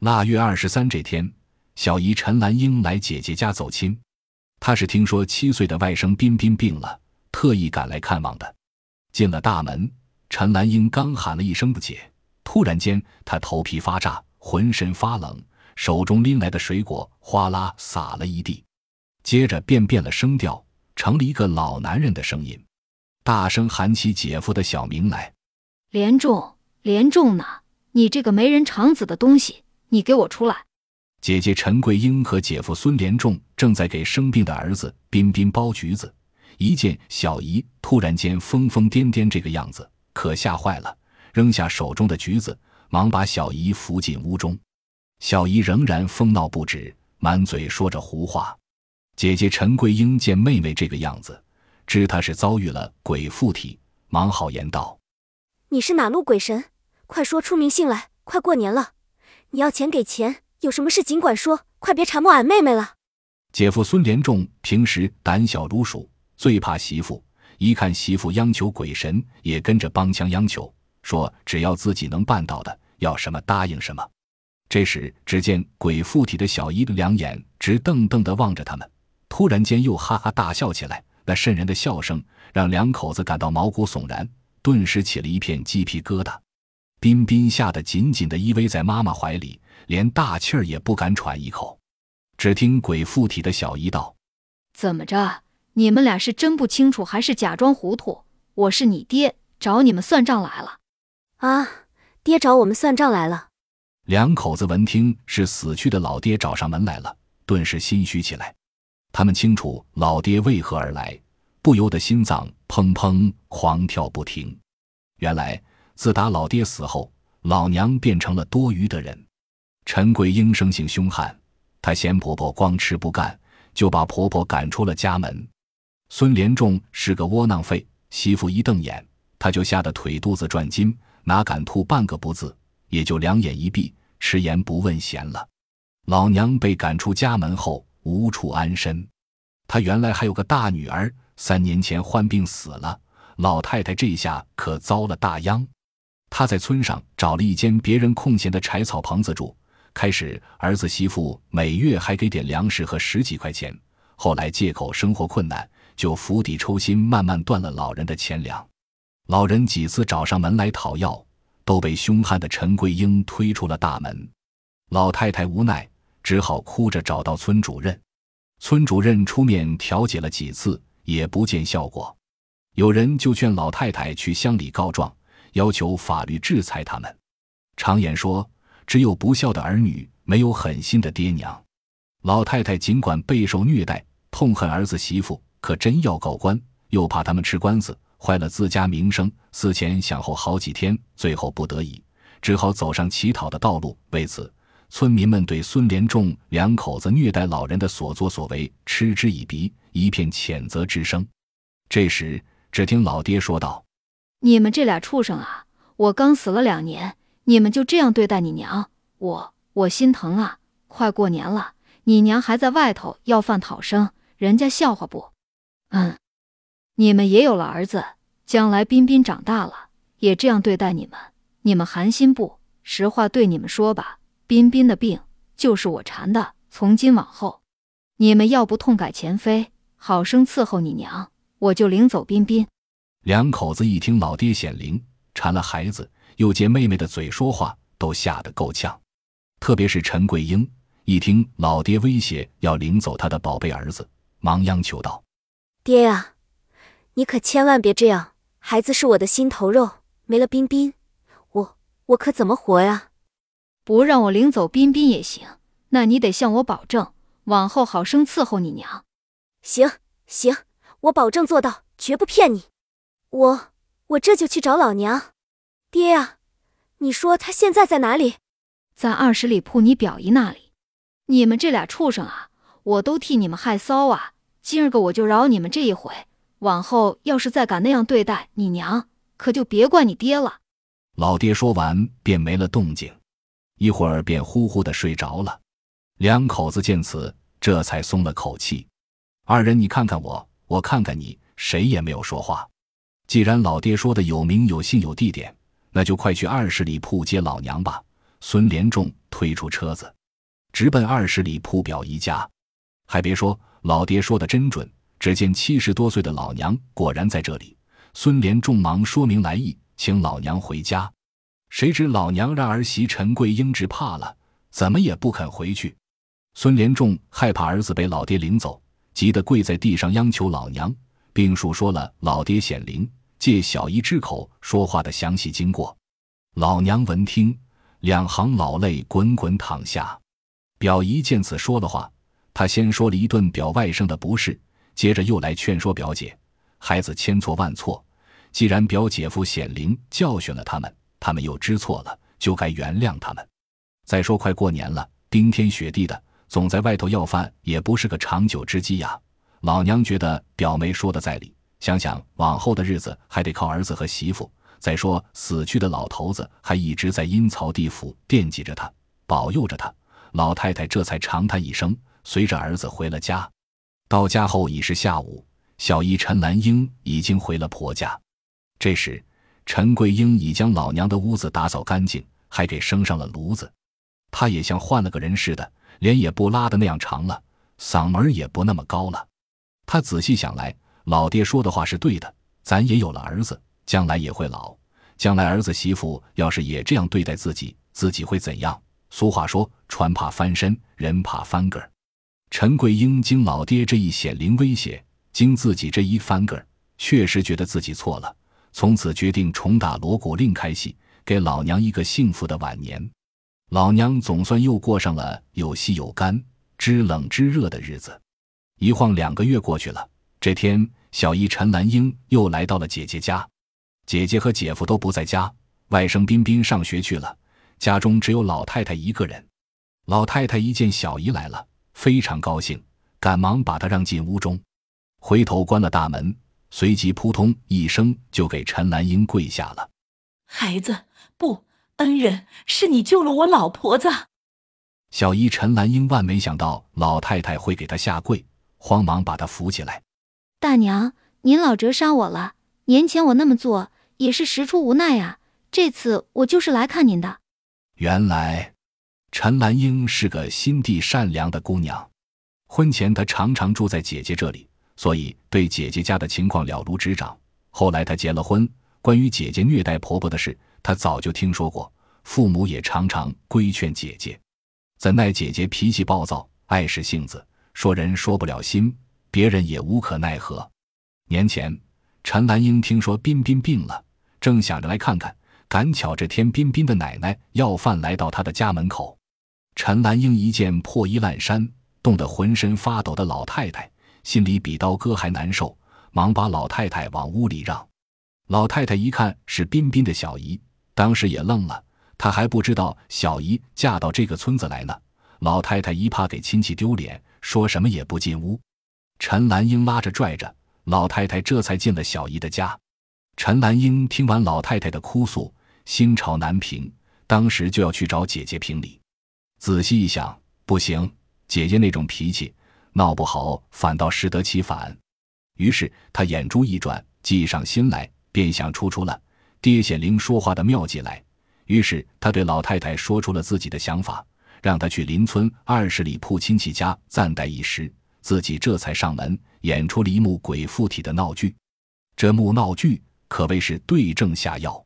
腊月二十三这天，小姨陈兰英来姐姐家走亲。她是听说七岁的外甥彬彬病了，特意赶来看望的。进了大门，陈兰英刚喊了一声“不姐”，突然间她头皮发炸，浑身发冷，手中拎来的水果哗啦洒了一地，接着便变了声调，成了一个老男人的声音，大声喊起姐夫的小名来：“连仲，连仲呢？你这个没人肠子的东西，你给我出来！”姐姐陈桂英和姐夫孙连仲正在给生病的儿子彬彬剥橘子，一见小姨突然间疯疯癫癫这个样子，可吓坏了，扔下手中的橘子，忙把小姨扶进屋中。小姨仍然疯闹不止，满嘴说着胡话。姐姐陈桂英见妹妹这个样子，知她是遭遇了鬼附体，忙好言道：“你是哪路鬼神？快说出名姓来！快过年了，你要钱给钱。”有什么事尽管说，快别缠磨俺妹妹了。姐夫孙连仲平时胆小如鼠，最怕媳妇。一看媳妇央求鬼神，也跟着帮腔央求，说只要自己能办到的，要什么答应什么。这时，只见鬼附体的小姨两眼直瞪瞪地望着他们，突然间又哈哈大笑起来。那瘆人的笑声让两口子感到毛骨悚然，顿时起了一片鸡皮疙瘩。彬彬吓得紧紧的依偎在妈妈怀里。连大气儿也不敢喘一口，只听鬼附体的小姨道：“怎么着？你们俩是真不清楚，还是假装糊涂？我是你爹，找你们算账来了。”啊，爹找我们算账来了。两口子闻听是死去的老爹找上门来了，顿时心虚起来。他们清楚老爹为何而来，不由得心脏砰砰狂跳不停。原来自打老爹死后，老娘变成了多余的人。陈桂英生性凶悍，她嫌婆婆光吃不干，就把婆婆赶出了家门。孙连仲是个窝囊废，媳妇一瞪眼，他就吓得腿肚子转筋，哪敢吐半个不字，也就两眼一闭，吃言不问闲了。老娘被赶出家门后，无处安身。她原来还有个大女儿，三年前患病死了，老太太这下可遭了大殃。他在村上找了一间别人空闲的柴草棚子住。开始，儿子媳妇每月还给点粮食和十几块钱。后来借口生活困难，就釜底抽薪，慢慢断了老人的钱粮。老人几次找上门来讨要，都被凶悍的陈桂英推出了大门。老太太无奈，只好哭着找到村主任。村主任出面调解了几次，也不见效果。有人就劝老太太去乡里告状，要求法律制裁他们。常言说。只有不孝的儿女，没有狠心的爹娘。老太太尽管备受虐待，痛恨儿子媳妇，可真要告官，又怕他们吃官司坏了自家名声。思前想后好几天，最后不得已，只好走上乞讨的道路。为此，村民们对孙连仲两口子虐待老人的所作所为嗤之以鼻，一片谴责之声。这时，只听老爹说道：“你们这俩畜生啊！我刚死了两年。”你们就这样对待你娘，我我心疼啊！快过年了，你娘还在外头要饭讨生，人家笑话不？嗯，你们也有了儿子，将来彬彬长大了也这样对待你们，你们寒心不？实话对你们说吧，彬彬的病就是我缠的。从今往后，你们要不痛改前非，好生伺候你娘，我就领走彬彬。两口子一听老爹显灵，缠了孩子。又借妹妹的嘴说话，都吓得够呛。特别是陈桂英，一听老爹威胁要领走他的宝贝儿子，忙央求道：“爹呀，你可千万别这样！孩子是我的心头肉，没了彬彬，我我可怎么活呀？不让我领走彬彬也行，那你得向我保证，往后好生伺候你娘。行行，我保证做到，绝不骗你。我我这就去找老娘。”爹呀，你说他现在在哪里？在二十里铺你表姨那里。你们这俩畜生啊，我都替你们害臊啊！今儿个我就饶你们这一回，往后要是再敢那样对待你娘，可就别怪你爹了。老爹说完便没了动静，一会儿便呼呼的睡着了。两口子见此，这才松了口气。二人你看看我，我看看你，谁也没有说话。既然老爹说的有名有姓有地点。那就快去二十里铺接老娘吧，孙连仲推出车子，直奔二十里铺表姨家。还别说，老爹说的真准。只见七十多岁的老娘果然在这里。孙连仲忙说明来意，请老娘回家。谁知老娘让儿媳陈桂英直怕了，怎么也不肯回去。孙连仲害怕儿子被老爹领走，急得跪在地上央求老娘，并述说了老爹显灵借小姨之口说话的详细经过。老娘闻听，两行老泪滚滚淌下。表姨见此说了话，她先说了一顿表外甥的不是，接着又来劝说表姐，孩子千错万错，既然表姐夫显灵教训了他们。他们又知错了，就该原谅他们。再说快过年了，冰天雪地的，总在外头要饭也不是个长久之计呀。老娘觉得表妹说的在理，想想往后的日子还得靠儿子和媳妇。再说死去的老头子还一直在阴曹地府惦记着他，保佑着他。老太太这才长叹一声，随着儿子回了家。到家后已是下午，小姨陈兰英已经回了婆家。这时。陈桂英已将老娘的屋子打扫干净，还给升上了炉子。她也像换了个人似的，脸也不拉的那样长了，嗓门也不那么高了。她仔细想来，老爹说的话是对的，咱也有了儿子，将来也会老。将来儿子媳妇要是也这样对待自己，自己会怎样？俗话说，船怕翻身，人怕翻个儿。陈桂英经老爹这一显灵威胁，经自己这一翻个儿，确实觉得自己错了。从此决定重打锣鼓另开戏，给老娘一个幸福的晚年。老娘总算又过上了有戏有干、知冷知热的日子。一晃两个月过去了，这天，小姨陈兰英又来到了姐姐家。姐姐和姐夫都不在家，外甥彬彬上学去了，家中只有老太太一个人。老太太一见小姨来了，非常高兴，赶忙把她让进屋中，回头关了大门。随即扑通一声就给陈兰英跪下了。孩子，不，恩人是你救了我老婆子。小姨陈兰英万没想到老太太会给她下跪，慌忙把她扶起来。大娘，您老折杀我了。年前我那么做也是实出无奈啊。这次我就是来看您的。原来，陈兰英是个心地善良的姑娘。婚前她常常住在姐姐这里。所以对姐姐家的情况了如指掌。后来她结了婚，关于姐姐虐待婆婆的事，她早就听说过。父母也常常规劝姐姐，怎奈姐姐脾气暴躁，爱使性子，说人说不了心，别人也无可奈何。年前，陈兰英听说彬彬病了，正想着来看看，赶巧这天彬彬的奶奶要饭来到她的家门口。陈兰英一见破衣烂衫、冻得浑身发抖的老太太。心里比刀割还难受，忙把老太太往屋里让。老太太一看是彬彬的小姨，当时也愣了。她还不知道小姨嫁到这个村子来呢。老太太一怕给亲戚丢脸，说什么也不进屋。陈兰英拉着拽着，老太太这才进了小姨的家。陈兰英听完老太太的哭诉，心潮难平，当时就要去找姐姐评理。仔细一想，不行，姐姐那种脾气。闹不好反倒适得其反，于是他眼珠一转，计上心来，便想出出了爹显灵说话的妙计来。于是他对老太太说出了自己的想法，让她去邻村二十里铺亲戚家暂待一时，自己这才上门演出了一幕鬼附体的闹剧。这幕闹剧可谓是对症下药，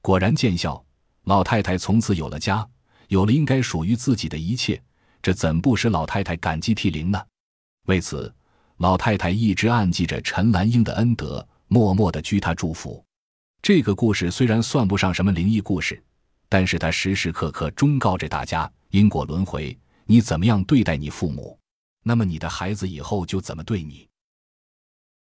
果然见效。老太太从此有了家，有了应该属于自己的一切，这怎不使老太太感激涕零呢？为此，老太太一直暗记着陈兰英的恩德，默默的居她祝福。这个故事虽然算不上什么灵异故事，但是它时时刻刻忠告着大家：因果轮回，你怎么样对待你父母，那么你的孩子以后就怎么对你。